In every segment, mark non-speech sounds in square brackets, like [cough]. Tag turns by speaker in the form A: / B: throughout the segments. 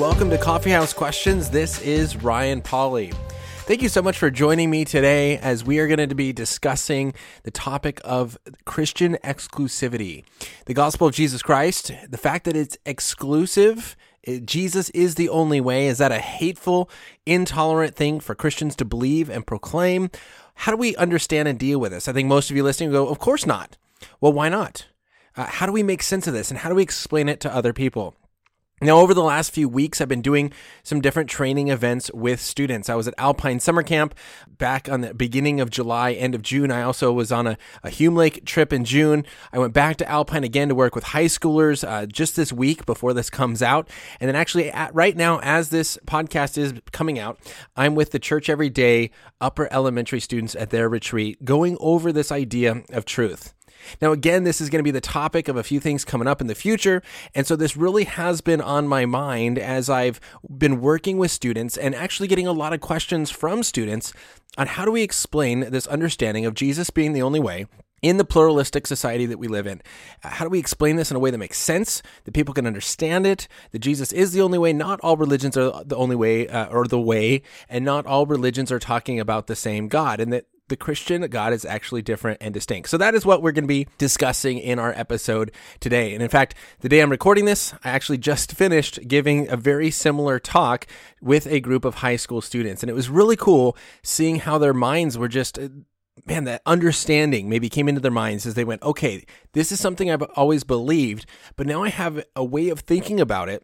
A: Welcome to Coffeehouse Questions. This is Ryan Pauly. Thank you so much for joining me today as we are going to be discussing the topic of Christian exclusivity. The gospel of Jesus Christ, the fact that it's exclusive, Jesus is the only way. Is that a hateful, intolerant thing for Christians to believe and proclaim? How do we understand and deal with this? I think most of you listening go, Of course not. Well, why not? Uh, how do we make sense of this and how do we explain it to other people? Now, over the last few weeks, I've been doing some different training events with students. I was at Alpine Summer Camp back on the beginning of July, end of June. I also was on a, a Hume Lake trip in June. I went back to Alpine again to work with high schoolers uh, just this week before this comes out. And then, actually, at, right now, as this podcast is coming out, I'm with the Church Every Day upper elementary students at their retreat going over this idea of truth. Now, again, this is going to be the topic of a few things coming up in the future. And so this really has been on my mind as I've been working with students and actually getting a lot of questions from students on how do we explain this understanding of Jesus being the only way in the pluralistic society that we live in. How do we explain this in a way that makes sense, that people can understand it, that Jesus is the only way, not all religions are the only way uh, or the way, and not all religions are talking about the same God, and that the Christian God is actually different and distinct. So that is what we're going to be discussing in our episode today. And in fact, the day I'm recording this, I actually just finished giving a very similar talk with a group of high school students. And it was really cool seeing how their minds were just uh, man, that understanding maybe came into their minds as they went, okay, this is something I've always believed, but now I have a way of thinking about it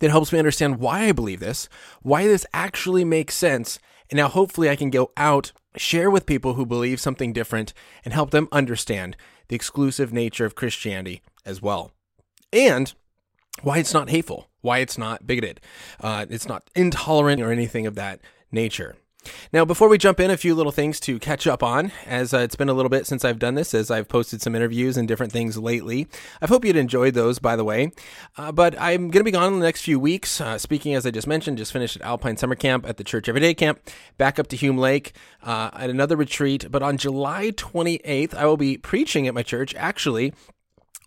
A: that helps me understand why I believe this, why this actually makes sense. And now hopefully I can go out share with people who believe something different and help them understand the exclusive nature of Christianity as well. And why it's not hateful, why it's not bigoted, uh, it's not intolerant or anything of that nature. Now, before we jump in, a few little things to catch up on, as uh, it's been a little bit since I've done this, as I've posted some interviews and different things lately. I hope you'd enjoyed those, by the way. Uh, but I'm going to be gone in the next few weeks. Uh, speaking, as I just mentioned, just finished at Alpine Summer Camp at the Church Everyday Camp, back up to Hume Lake uh, at another retreat. But on July 28th, I will be preaching at my church, actually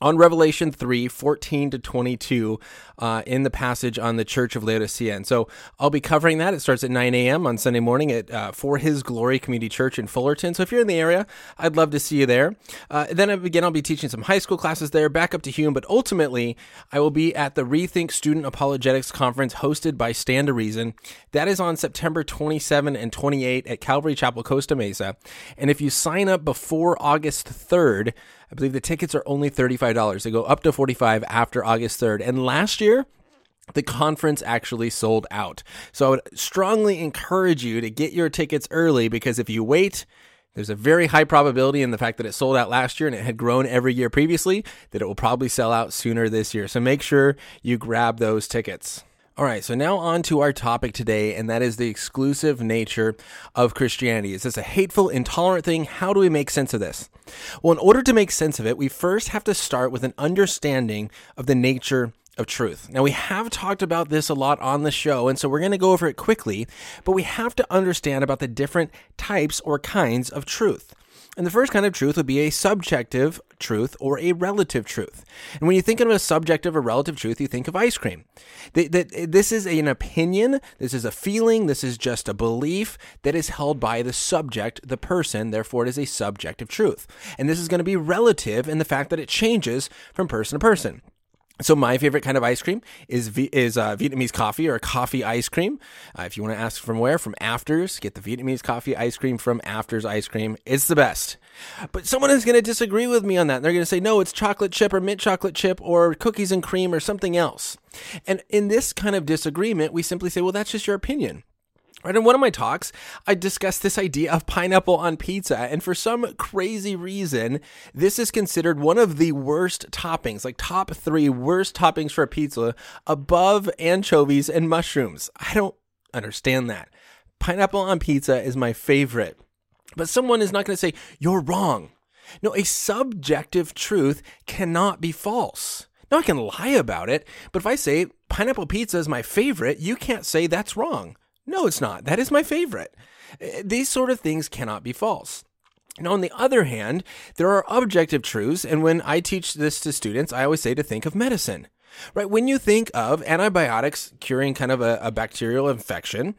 A: on Revelation 3 14 to 22 uh, in the passage on the Church of Laodicea. And so I'll be covering that. It starts at 9 a.m. on Sunday morning at uh, For His Glory Community Church in Fullerton. So if you're in the area, I'd love to see you there. Uh, then again, I'll be teaching some high school classes there, back up to Hume. But ultimately, I will be at the Rethink Student Apologetics Conference hosted by Stand to Reason. That is on September 27 and 28 at Calvary Chapel, Costa Mesa. And if you sign up before August 3rd, I believe the tickets are only $35. They go up to 45 after August 3rd. And last year, the conference actually sold out. So I would strongly encourage you to get your tickets early because if you wait, there's a very high probability in the fact that it sold out last year and it had grown every year previously that it will probably sell out sooner this year. So make sure you grab those tickets. All right, so now on to our topic today, and that is the exclusive nature of Christianity. Is this a hateful, intolerant thing? How do we make sense of this? Well, in order to make sense of it, we first have to start with an understanding of the nature of truth. Now, we have talked about this a lot on the show, and so we're going to go over it quickly, but we have to understand about the different types or kinds of truth. And the first kind of truth would be a subjective truth or a relative truth. And when you think of a subjective or relative truth, you think of ice cream. This is an opinion, this is a feeling, this is just a belief that is held by the subject, the person, therefore it is a subjective truth. And this is going to be relative in the fact that it changes from person to person. So my favorite kind of ice cream is is uh, Vietnamese coffee or coffee ice cream. Uh, if you want to ask from where, from Afters, get the Vietnamese coffee ice cream from Afters Ice Cream. It's the best. But someone is going to disagree with me on that. They're going to say no, it's chocolate chip or mint chocolate chip or cookies and cream or something else. And in this kind of disagreement, we simply say, well, that's just your opinion. Right, in one of my talks, I discussed this idea of pineapple on pizza, and for some crazy reason, this is considered one of the worst toppings, like top three worst toppings for a pizza, above anchovies and mushrooms. I don't understand that. Pineapple on pizza is my favorite, but someone is not going to say, You're wrong. No, a subjective truth cannot be false. Now, I can lie about it, but if I say pineapple pizza is my favorite, you can't say that's wrong. No, it's not. That is my favorite. Uh, these sort of things cannot be false. Now, on the other hand, there are objective truths, and when I teach this to students, I always say to think of medicine. right? When you think of antibiotics curing kind of a, a bacterial infection,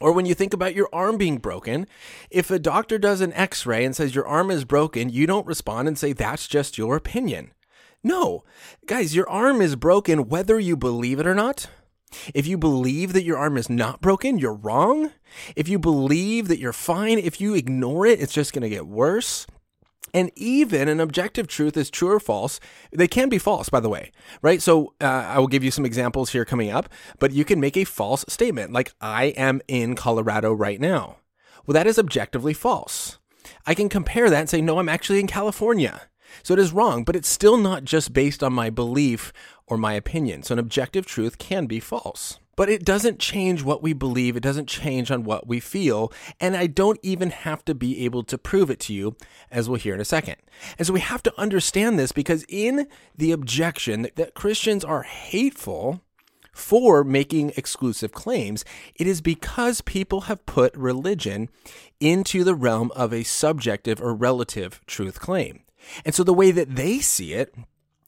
A: or when you think about your arm being broken, if a doctor does an x ray and says your arm is broken, you don't respond and say that's just your opinion. No, guys, your arm is broken whether you believe it or not. If you believe that your arm is not broken, you're wrong. If you believe that you're fine, if you ignore it, it's just going to get worse. And even an objective truth is true or false. They can be false, by the way, right? So uh, I will give you some examples here coming up, but you can make a false statement like, I am in Colorado right now. Well, that is objectively false. I can compare that and say, no, I'm actually in California. So it is wrong, but it's still not just based on my belief or my opinion. So an objective truth can be false. But it doesn't change what we believe. It doesn't change on what we feel. And I don't even have to be able to prove it to you, as we'll hear in a second. And so we have to understand this because in the objection that Christians are hateful for making exclusive claims, it is because people have put religion into the realm of a subjective or relative truth claim. And so the way that they see it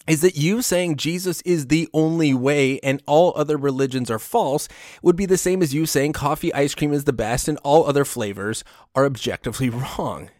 A: is that you saying Jesus is the only way and all other religions are false would be the same as you saying coffee ice cream is the best and all other flavors are objectively [laughs] wrong.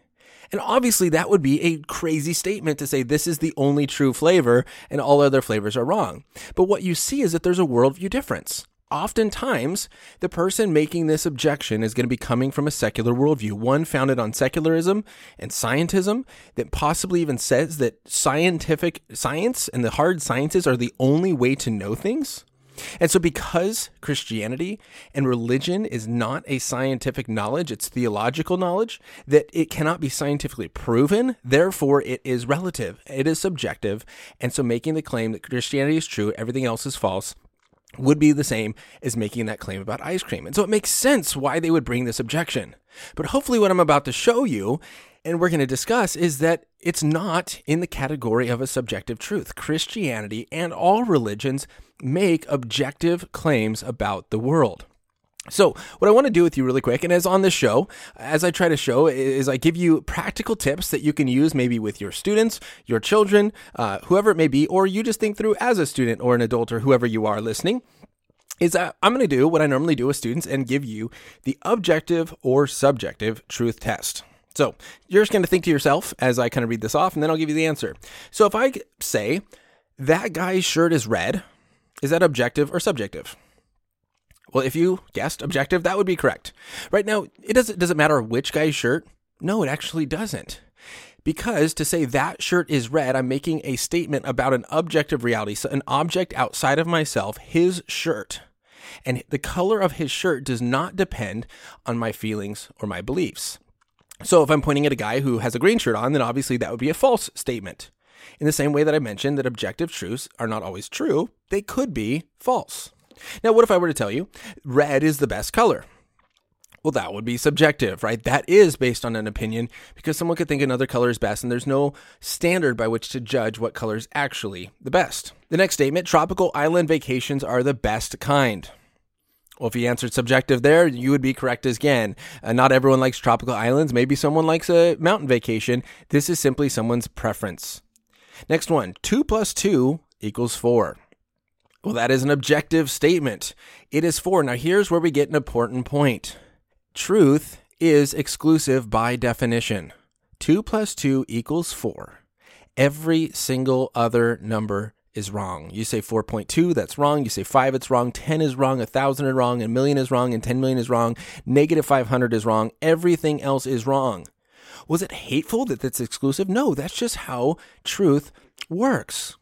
A: And obviously, that would be a crazy statement to say this is the only true flavor and all other flavors are wrong. But what you see is that there's a worldview difference oftentimes the person making this objection is going to be coming from a secular worldview, one founded on secularism and scientism that possibly even says that scientific science and the hard sciences are the only way to know things. And so, because Christianity and religion is not a scientific knowledge, it's theological knowledge, that it cannot be scientifically proven, therefore, it is relative, it is subjective. And so, making the claim that Christianity is true, everything else is false, would be the same as making that claim about ice cream. And so it makes sense why they would bring this objection. But hopefully, what I'm about to show you and we're going to discuss is that it's not in the category of a subjective truth. Christianity and all religions make objective claims about the world. So, what I want to do with you really quick, and as on this show, as I try to show, is I give you practical tips that you can use maybe with your students, your children, uh, whoever it may be, or you just think through as a student or an adult or whoever you are listening. Is that I'm going to do what I normally do with students and give you the objective or subjective truth test. So, you're just going to think to yourself as I kind of read this off, and then I'll give you the answer. So, if I say, that guy's shirt is red, is that objective or subjective? Well, if you guessed objective, that would be correct. Right now, it doesn't does it matter which guy's shirt? No, it actually doesn't. Because to say that shirt is red, I'm making a statement about an objective reality, so an object outside of myself, his shirt. And the color of his shirt does not depend on my feelings or my beliefs. So if I'm pointing at a guy who has a green shirt on, then obviously that would be a false statement. In the same way that I mentioned that objective truths are not always true, they could be false. Now, what if I were to tell you red is the best color? Well, that would be subjective, right? That is based on an opinion because someone could think another color is best, and there's no standard by which to judge what color is actually the best. The next statement tropical island vacations are the best kind. Well, if you answered subjective there, you would be correct again. Uh, not everyone likes tropical islands. Maybe someone likes a mountain vacation. This is simply someone's preference. Next one 2 plus 2 equals 4. Well, that is an objective statement. It is four. Now, here's where we get an important point truth is exclusive by definition. 2 plus 2 equals 4. Every single other number is wrong. You say 4.2, that's wrong. You say 5, it's wrong. 10 is wrong. 1,000 is wrong. A million is wrong. And 10 million is wrong. Negative 500 is wrong. Everything else is wrong. Was it hateful that that's exclusive? No, that's just how truth works.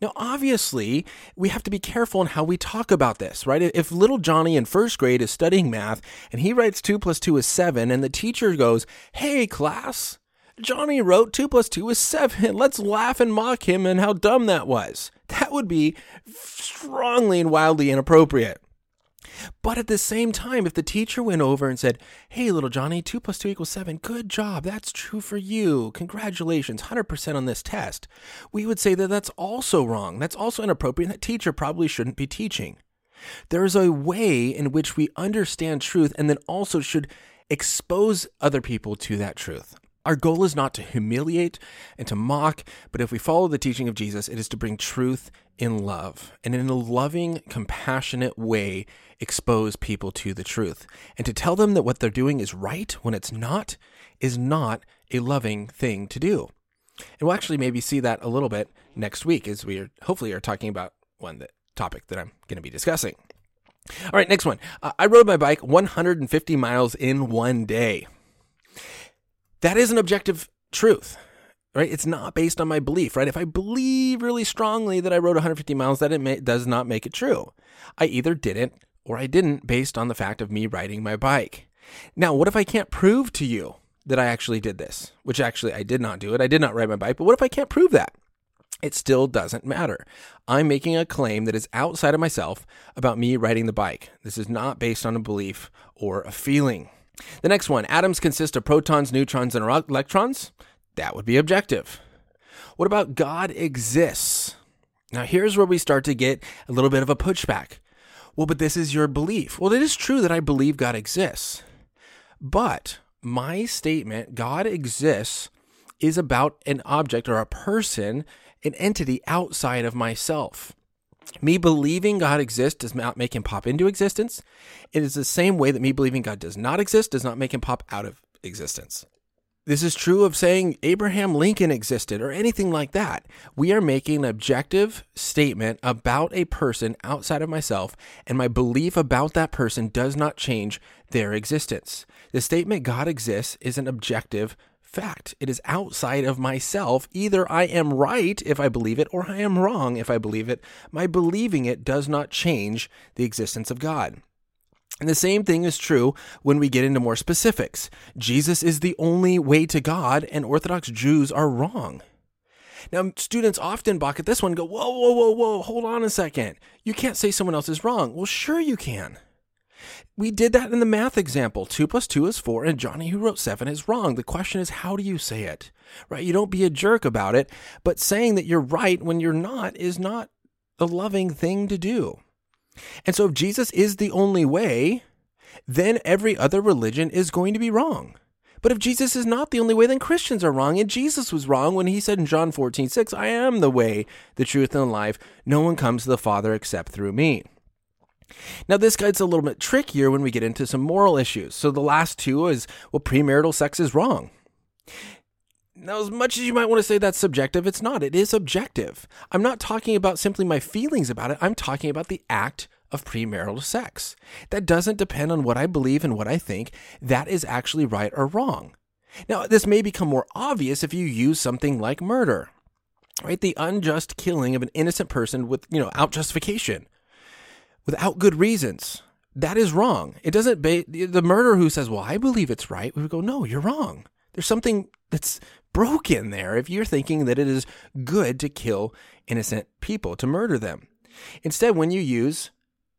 A: Now, obviously, we have to be careful in how we talk about this, right? If little Johnny in first grade is studying math and he writes 2 plus 2 is 7, and the teacher goes, Hey, class, Johnny wrote 2 plus 2 is 7. [laughs] Let's laugh and mock him and how dumb that was. That would be strongly and wildly inappropriate. But at the same time, if the teacher went over and said, Hey, little Johnny, 2 plus 2 equals 7, good job, that's true for you, congratulations, 100% on this test, we would say that that's also wrong. That's also inappropriate, and that teacher probably shouldn't be teaching. There is a way in which we understand truth and then also should expose other people to that truth. Our goal is not to humiliate and to mock, but if we follow the teaching of Jesus, it is to bring truth in love and in a loving, compassionate way expose people to the truth. And to tell them that what they're doing is right when it's not is not a loving thing to do. And we'll actually maybe see that a little bit next week as we are hopefully are talking about one that topic that I'm going to be discussing. All right, next one. Uh, I rode my bike 150 miles in one day. That is an objective truth, right? It's not based on my belief, right? If I believe really strongly that I rode 150 miles, that it may, does not make it true. I either didn't or I didn't based on the fact of me riding my bike. Now, what if I can't prove to you that I actually did this? Which actually I did not do it. I did not ride my bike, but what if I can't prove that? It still doesn't matter. I'm making a claim that is outside of myself about me riding the bike. This is not based on a belief or a feeling. The next one atoms consist of protons, neutrons, and electrons. That would be objective. What about God exists? Now, here's where we start to get a little bit of a pushback. Well, but this is your belief. Well, it is true that I believe God exists. But my statement, God exists, is about an object or a person, an entity outside of myself. Me believing God exists does not make him pop into existence. It is the same way that me believing God does not exist does not make him pop out of existence. This is true of saying Abraham Lincoln existed or anything like that. We are making an objective statement about a person outside of myself, and my belief about that person does not change their existence. The statement God exists is an objective fact. It is outside of myself. Either I am right if I believe it, or I am wrong if I believe it. My believing it does not change the existence of God. And the same thing is true when we get into more specifics. Jesus is the only way to God, and Orthodox Jews are wrong. Now, students often balk at this one go, Whoa, whoa, whoa, whoa, hold on a second. You can't say someone else is wrong. Well, sure you can. We did that in the math example. 2 plus 2 is 4, and Johnny, who wrote 7, is wrong. The question is, how do you say it? Right? You don't be a jerk about it, but saying that you're right when you're not is not a loving thing to do. And so, if Jesus is the only way, then every other religion is going to be wrong. But if Jesus is not the only way, then Christians are wrong. And Jesus was wrong when he said in John 14, 6, I am the way, the truth, and the life. No one comes to the Father except through me. Now, this gets a little bit trickier when we get into some moral issues. So, the last two is well, premarital sex is wrong. Now, as much as you might want to say that's subjective, it's not. It is objective. I'm not talking about simply my feelings about it, I'm talking about the act of premarital sex. That doesn't depend on what I believe and what I think. That is actually right or wrong. Now, this may become more obvious if you use something like murder, right? The unjust killing of an innocent person with, you know, out justification without good reasons. That is wrong. It doesn't, ba- the murderer who says, well, I believe it's right, we would go, no, you're wrong. There's something that's broken there if you're thinking that it is good to kill innocent people, to murder them. Instead, when you use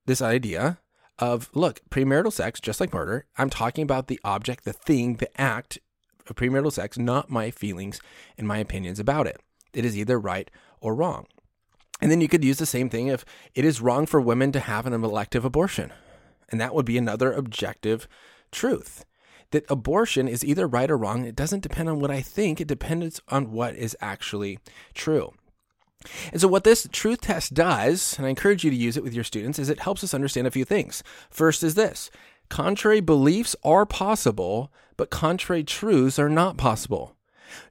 A: this idea of, look, premarital sex, just like murder, I'm talking about the object, the thing, the act of premarital sex, not my feelings and my opinions about it. It is either right or wrong. And then you could use the same thing if it is wrong for women to have an elective abortion. And that would be another objective truth that abortion is either right or wrong. It doesn't depend on what I think, it depends on what is actually true. And so, what this truth test does, and I encourage you to use it with your students, is it helps us understand a few things. First is this contrary beliefs are possible, but contrary truths are not possible.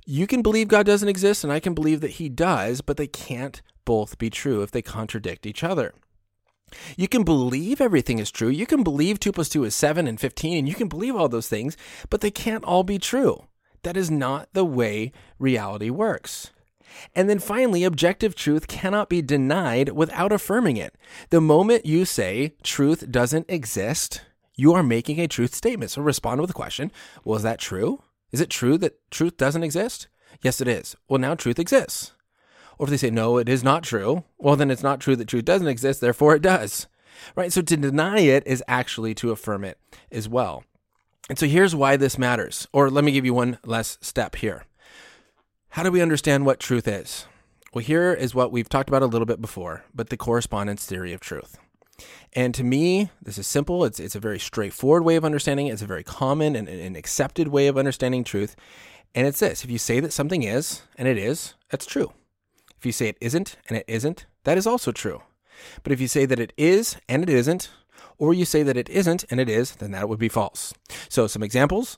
A: You can believe God doesn't exist, and I can believe that He does, but they can't both be true if they contradict each other. You can believe everything is true. You can believe 2 plus 2 is 7 and 15, and you can believe all those things, but they can't all be true. That is not the way reality works. And then finally, objective truth cannot be denied without affirming it. The moment you say truth doesn't exist, you are making a truth statement. So respond with a question Well, is that true? Is it true that truth doesn't exist? Yes, it is. Well, now truth exists. Or if they say, no, it is not true, well, then it's not true that truth doesn't exist, therefore it does. Right? So to deny it is actually to affirm it as well. And so here's why this matters. Or let me give you one less step here. How do we understand what truth is? Well, here is what we've talked about a little bit before, but the correspondence theory of truth. And to me, this is simple. It's, it's a very straightforward way of understanding. It's a very common and, and accepted way of understanding truth. And it's this if you say that something is, and it is, that's true. You say it isn't, and it isn't, that is also true. But if you say that it is, and it isn't, or you say that it isn't, and it is, then that would be false. So, some examples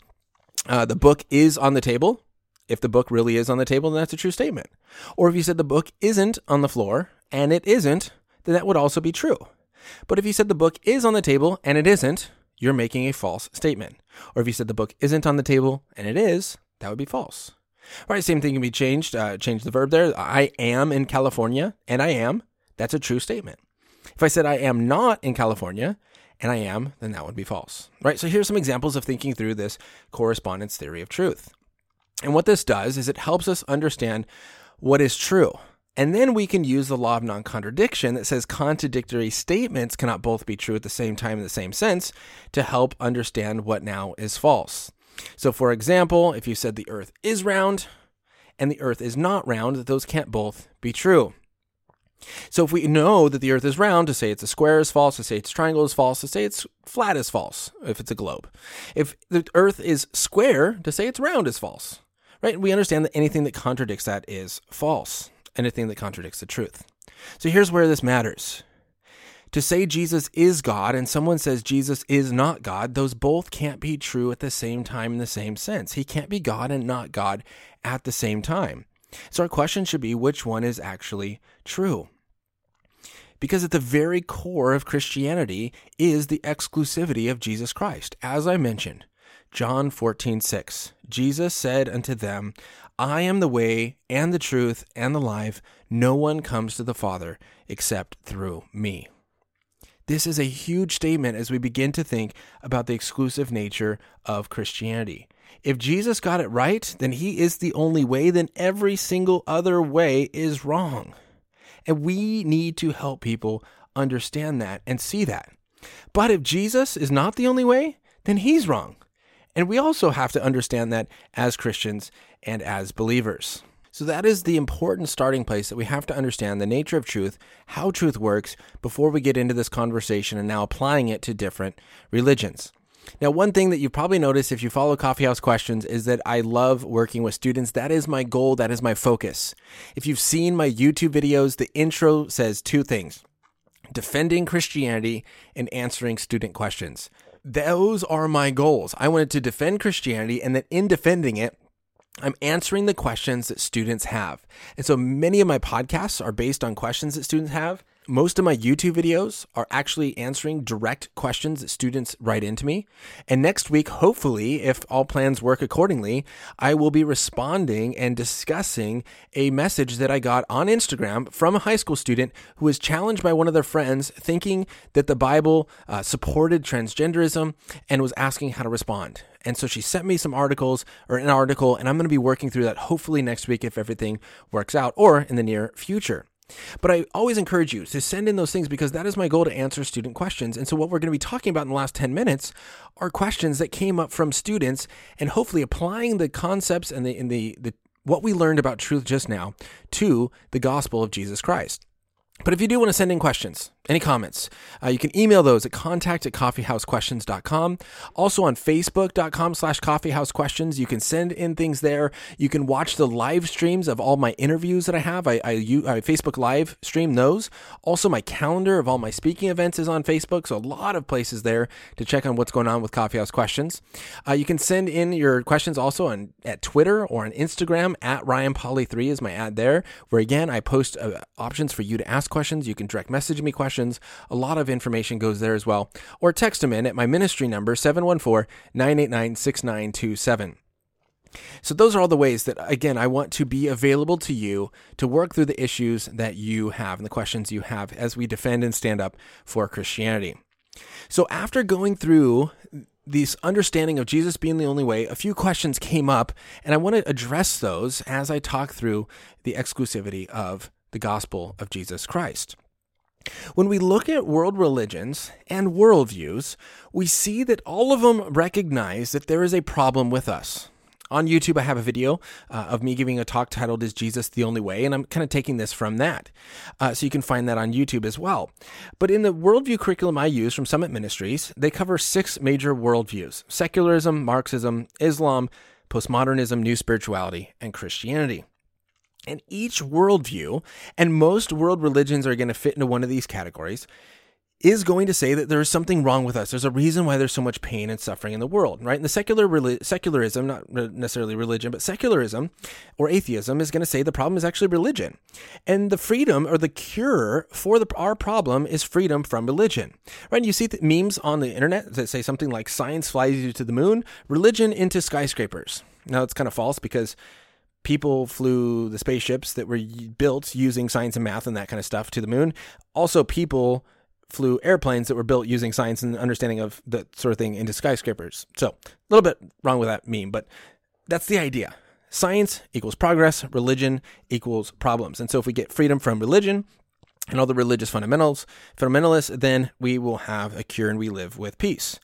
A: uh, the book is on the table. If the book really is on the table, then that's a true statement. Or if you said the book isn't on the floor, and it isn't, then that would also be true. But if you said the book is on the table and it isn't, you're making a false statement. Or if you said the book isn't on the table and it is, that would be false. All right, same thing can be changed. Uh, change the verb there. I am in California and I am. That's a true statement. If I said I am not in California and I am, then that would be false. Right? So here's some examples of thinking through this correspondence theory of truth. And what this does is it helps us understand what is true. And then we can use the law of non contradiction that says contradictory statements cannot both be true at the same time in the same sense to help understand what now is false. So, for example, if you said the earth is round and the earth is not round, those can't both be true. So, if we know that the earth is round, to say it's a square is false, to say it's a triangle is false, to say it's flat is false, if it's a globe. If the earth is square, to say it's round is false. Right? We understand that anything that contradicts that is false anything that contradicts the truth. So here's where this matters. To say Jesus is God and someone says Jesus is not God, those both can't be true at the same time in the same sense. He can't be God and not God at the same time. So our question should be which one is actually true? Because at the very core of Christianity is the exclusivity of Jesus Christ. As I mentioned, John 14, 6. Jesus said unto them, I am the way and the truth and the life. No one comes to the Father except through me. This is a huge statement as we begin to think about the exclusive nature of Christianity. If Jesus got it right, then he is the only way, then every single other way is wrong. And we need to help people understand that and see that. But if Jesus is not the only way, then he's wrong. And we also have to understand that as Christians and as believers. So, that is the important starting place that we have to understand the nature of truth, how truth works, before we get into this conversation and now applying it to different religions. Now, one thing that you probably noticed if you follow Coffeehouse Questions is that I love working with students. That is my goal, that is my focus. If you've seen my YouTube videos, the intro says two things defending Christianity and answering student questions. Those are my goals. I wanted to defend Christianity, and that in defending it, I'm answering the questions that students have. And so many of my podcasts are based on questions that students have most of my YouTube videos are actually answering direct questions that students write into me. And next week, hopefully, if all plans work accordingly, I will be responding and discussing a message that I got on Instagram from a high school student who was challenged by one of their friends thinking that the Bible uh, supported transgenderism and was asking how to respond. And so she sent me some articles or an article, and I'm going to be working through that hopefully next week if everything works out or in the near future. But I always encourage you to send in those things because that is my goal to answer student questions. And so, what we're going to be talking about in the last 10 minutes are questions that came up from students and hopefully applying the concepts and the, and the, the what we learned about truth just now to the gospel of Jesus Christ. But if you do want to send in questions, any comments, uh, you can email those at contact at coffeehousequestions.com. Also on facebook.com slash coffeehousequestions. You can send in things there. You can watch the live streams of all my interviews that I have. I, I, I Facebook live stream those. Also, my calendar of all my speaking events is on Facebook. So a lot of places there to check on what's going on with Coffeehouse Questions. Uh, you can send in your questions also on at Twitter or on Instagram at Ryan Pauly 3 is my ad there, where again, I post uh, options for you to ask questions. You can direct message me questions questions. A lot of information goes there as well. Or text them in at my ministry number, 714 989 6927. So, those are all the ways that, again, I want to be available to you to work through the issues that you have and the questions you have as we defend and stand up for Christianity. So, after going through this understanding of Jesus being the only way, a few questions came up, and I want to address those as I talk through the exclusivity of the gospel of Jesus Christ. When we look at world religions and worldviews, we see that all of them recognize that there is a problem with us. On YouTube, I have a video uh, of me giving a talk titled Is Jesus the Only Way? And I'm kind of taking this from that. Uh, so you can find that on YouTube as well. But in the worldview curriculum I use from Summit Ministries, they cover six major worldviews secularism, Marxism, Islam, postmodernism, new spirituality, and Christianity. And each worldview, and most world religions are going to fit into one of these categories, is going to say that there is something wrong with us. There's a reason why there's so much pain and suffering in the world, right? And the secular secularism, not necessarily religion, but secularism or atheism is going to say the problem is actually religion. And the freedom or the cure for the, our problem is freedom from religion, right? And you see memes on the internet that say something like science flies you to the moon, religion into skyscrapers. Now, it's kind of false because people flew the spaceships that were built using science and math and that kind of stuff to the moon. Also, people flew airplanes that were built using science and understanding of that sort of thing into skyscrapers. So, a little bit wrong with that meme, but that's the idea. Science equals progress, religion equals problems. And so, if we get freedom from religion and all the religious fundamentals, fundamentalists, then we will have a cure and we live with peace.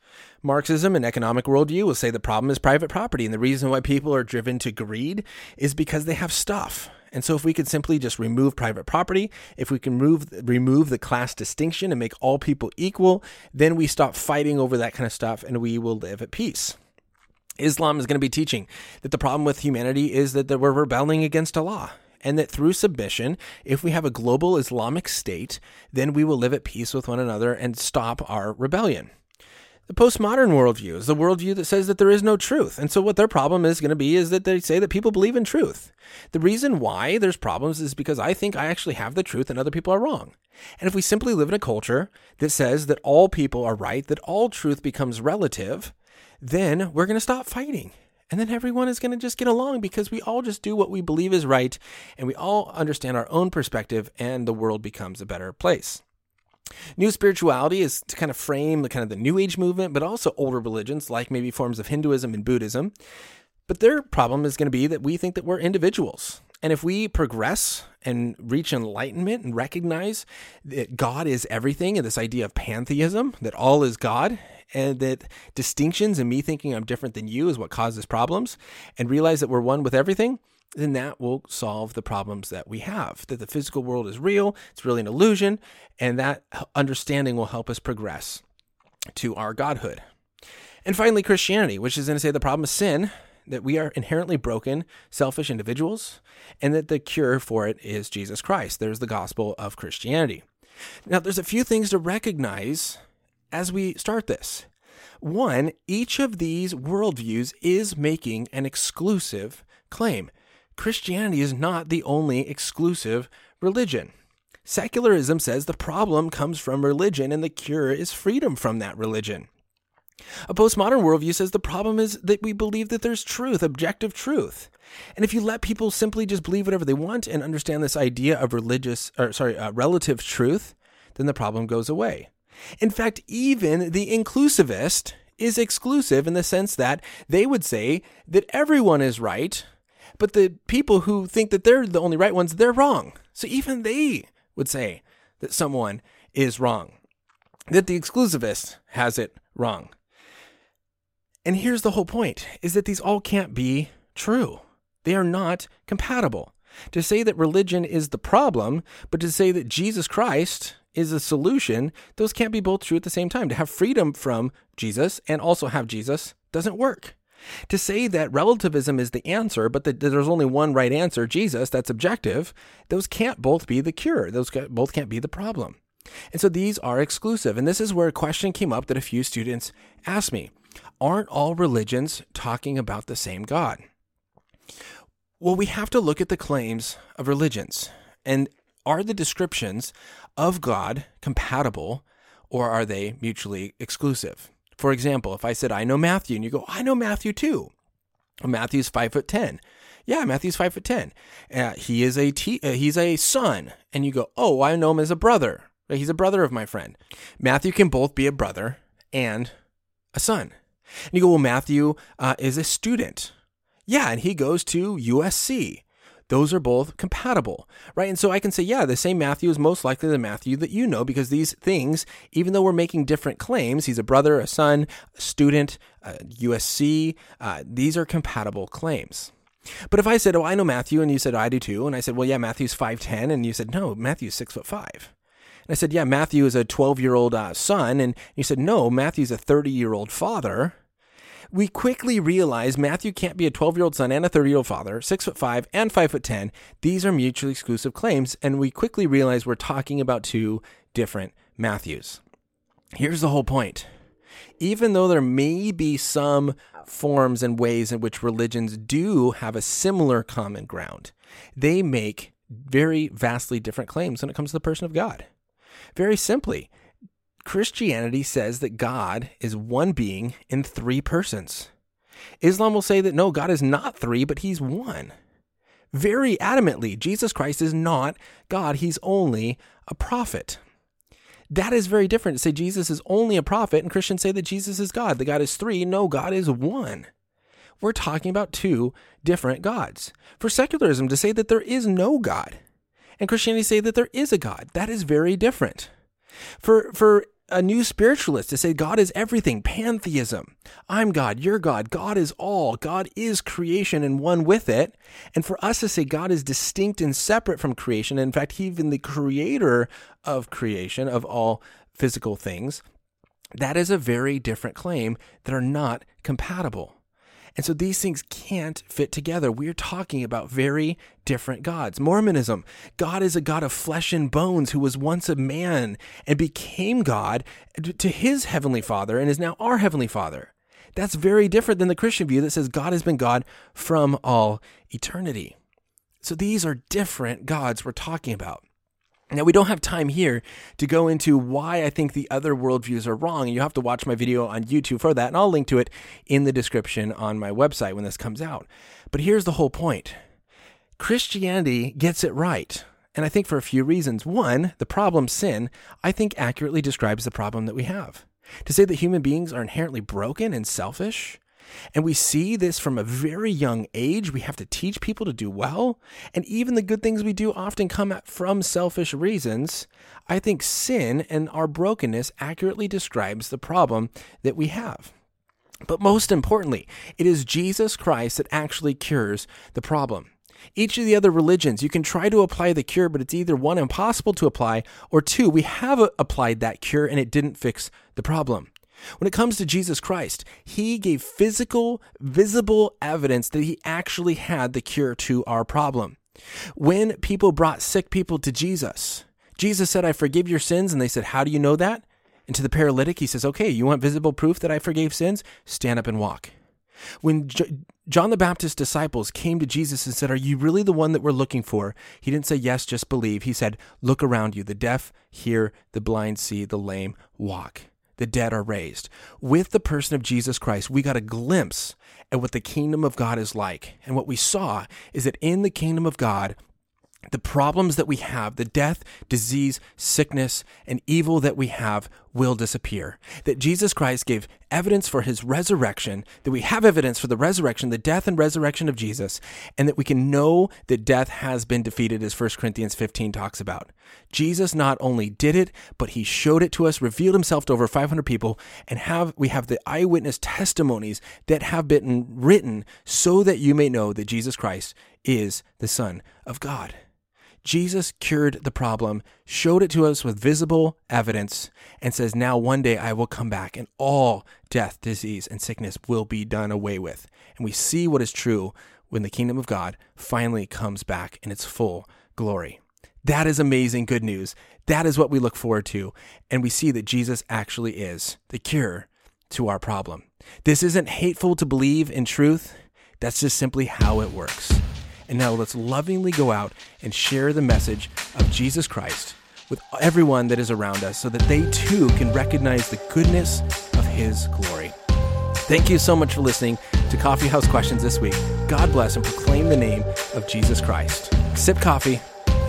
A: Marxism and economic worldview will say the problem is private property, and the reason why people are driven to greed is because they have stuff. And so if we could simply just remove private property, if we can move, remove the class distinction and make all people equal, then we stop fighting over that kind of stuff and we will live at peace. Islam is going to be teaching that the problem with humanity is that we're rebelling against Allah and that through submission, if we have a global Islamic state, then we will live at peace with one another and stop our rebellion. The postmodern worldview is the worldview that says that there is no truth. And so, what their problem is going to be is that they say that people believe in truth. The reason why there's problems is because I think I actually have the truth and other people are wrong. And if we simply live in a culture that says that all people are right, that all truth becomes relative, then we're going to stop fighting. And then everyone is going to just get along because we all just do what we believe is right and we all understand our own perspective and the world becomes a better place. New spirituality is to kind of frame the kind of the New Age movement, but also older religions like maybe forms of Hinduism and Buddhism. But their problem is going to be that we think that we're individuals. And if we progress and reach enlightenment and recognize that God is everything and this idea of pantheism, that all is God, and that distinctions and me thinking I'm different than you is what causes problems, and realize that we're one with everything, then that will solve the problems that we have. That the physical world is real, it's really an illusion, and that understanding will help us progress to our godhood. And finally, Christianity, which is going to say the problem is sin, that we are inherently broken, selfish individuals, and that the cure for it is Jesus Christ. There's the gospel of Christianity. Now, there's a few things to recognize as we start this. One, each of these worldviews is making an exclusive claim. Christianity is not the only exclusive religion. Secularism says the problem comes from religion and the cure is freedom from that religion. A postmodern worldview says the problem is that we believe that there's truth, objective truth. And if you let people simply just believe whatever they want and understand this idea of religious, or sorry, uh, relative truth, then the problem goes away. In fact, even the inclusivist is exclusive in the sense that they would say that everyone is right but the people who think that they're the only right ones, they're wrong. So even they would say that someone is wrong, that the exclusivist has it wrong. And here's the whole point is that these all can't be true. They are not compatible. To say that religion is the problem, but to say that Jesus Christ is a solution, those can't be both true at the same time. To have freedom from Jesus and also have Jesus doesn't work. To say that relativism is the answer, but that there's only one right answer, Jesus, that's objective, those can't both be the cure. Those both can't be the problem. And so these are exclusive. And this is where a question came up that a few students asked me Aren't all religions talking about the same God? Well, we have to look at the claims of religions. And are the descriptions of God compatible or are they mutually exclusive? For example, if I said, I know Matthew, and you go, I know Matthew too. Matthew's five foot 10. Yeah, Matthew's five foot 10. Uh, he is a t- uh, he's a son. And you go, oh, I know him as a brother. He's a brother of my friend. Matthew can both be a brother and a son. And you go, well, Matthew uh, is a student. Yeah, and he goes to USC those are both compatible, right? And so I can say, yeah, the same Matthew is most likely the Matthew that you know because these things, even though we're making different claims, he's a brother, a son, a student, a USC, uh, these are compatible claims. But if I said, oh, I know Matthew, and you said, oh, I do too, and I said, well, yeah, Matthew's 5'10, and you said, no, Matthew's 6 foot 5. And I said, yeah, Matthew is a 12 year old uh, son, and you said, no, Matthew's a 30 year old father We quickly realize Matthew can't be a 12 year old son and a 30 year old father, six foot five and five foot 10. These are mutually exclusive claims, and we quickly realize we're talking about two different Matthews. Here's the whole point. Even though there may be some forms and ways in which religions do have a similar common ground, they make very vastly different claims when it comes to the person of God. Very simply, Christianity says that God is one being in three persons. Islam will say that no, God is not three, but he's one. Very adamantly, Jesus Christ is not God, he's only a prophet. That is very different to say Jesus is only a prophet, and Christians say that Jesus is God. The God is three. No, God is one. We're talking about two different gods. For secularism to say that there is no God, and Christianity say that there is a God, that is very different. For for a new spiritualist to say God is everything, pantheism. I'm God, you're God, God is all, God is creation and one with it. And for us to say God is distinct and separate from creation, in fact, even the creator of creation, of all physical things, that is a very different claim that are not compatible. And so these things can't fit together. We're talking about very different gods. Mormonism, God is a God of flesh and bones who was once a man and became God to his heavenly Father and is now our heavenly Father. That's very different than the Christian view that says God has been God from all eternity. So these are different gods we're talking about. Now, we don't have time here to go into why I think the other worldviews are wrong. You have to watch my video on YouTube for that, and I'll link to it in the description on my website when this comes out. But here's the whole point Christianity gets it right. And I think for a few reasons. One, the problem sin, I think accurately describes the problem that we have. To say that human beings are inherently broken and selfish, and we see this from a very young age. We have to teach people to do well. And even the good things we do often come from selfish reasons. I think sin and our brokenness accurately describes the problem that we have. But most importantly, it is Jesus Christ that actually cures the problem. Each of the other religions, you can try to apply the cure, but it's either one, impossible to apply, or two, we have uh, applied that cure and it didn't fix the problem. When it comes to Jesus Christ, he gave physical, visible evidence that he actually had the cure to our problem. When people brought sick people to Jesus, Jesus said, I forgive your sins. And they said, How do you know that? And to the paralytic, he says, Okay, you want visible proof that I forgave sins? Stand up and walk. When J- John the Baptist's disciples came to Jesus and said, Are you really the one that we're looking for? He didn't say, Yes, just believe. He said, Look around you. The deaf hear, the blind see, the lame walk the dead are raised. With the person of Jesus Christ, we got a glimpse at what the kingdom of God is like. And what we saw is that in the kingdom of God, the problems that we have, the death, disease, sickness, and evil that we have will disappear. That Jesus Christ gave evidence for his resurrection, that we have evidence for the resurrection, the death and resurrection of Jesus, and that we can know that death has been defeated, as 1 Corinthians 15 talks about. Jesus not only did it, but he showed it to us, revealed himself to over 500 people, and have we have the eyewitness testimonies that have been written so that you may know that Jesus Christ is the Son of God. Jesus cured the problem, showed it to us with visible evidence, and says, Now one day I will come back and all death, disease, and sickness will be done away with. And we see what is true when the kingdom of God finally comes back in its full glory. That is amazing good news. That is what we look forward to. And we see that Jesus actually is the cure to our problem. This isn't hateful to believe in truth, that's just simply how it works. And now let's lovingly go out and share the message of Jesus Christ with everyone that is around us so that they too can recognize the goodness of his glory. Thank you so much for listening to Coffee House Questions this week. God bless and proclaim the name of Jesus Christ. Sip coffee,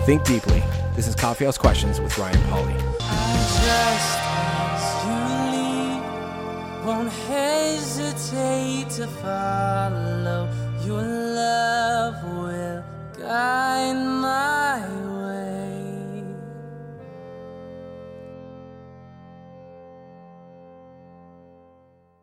A: think deeply. This is Coffee House Questions with Ryan
B: Pauly shine my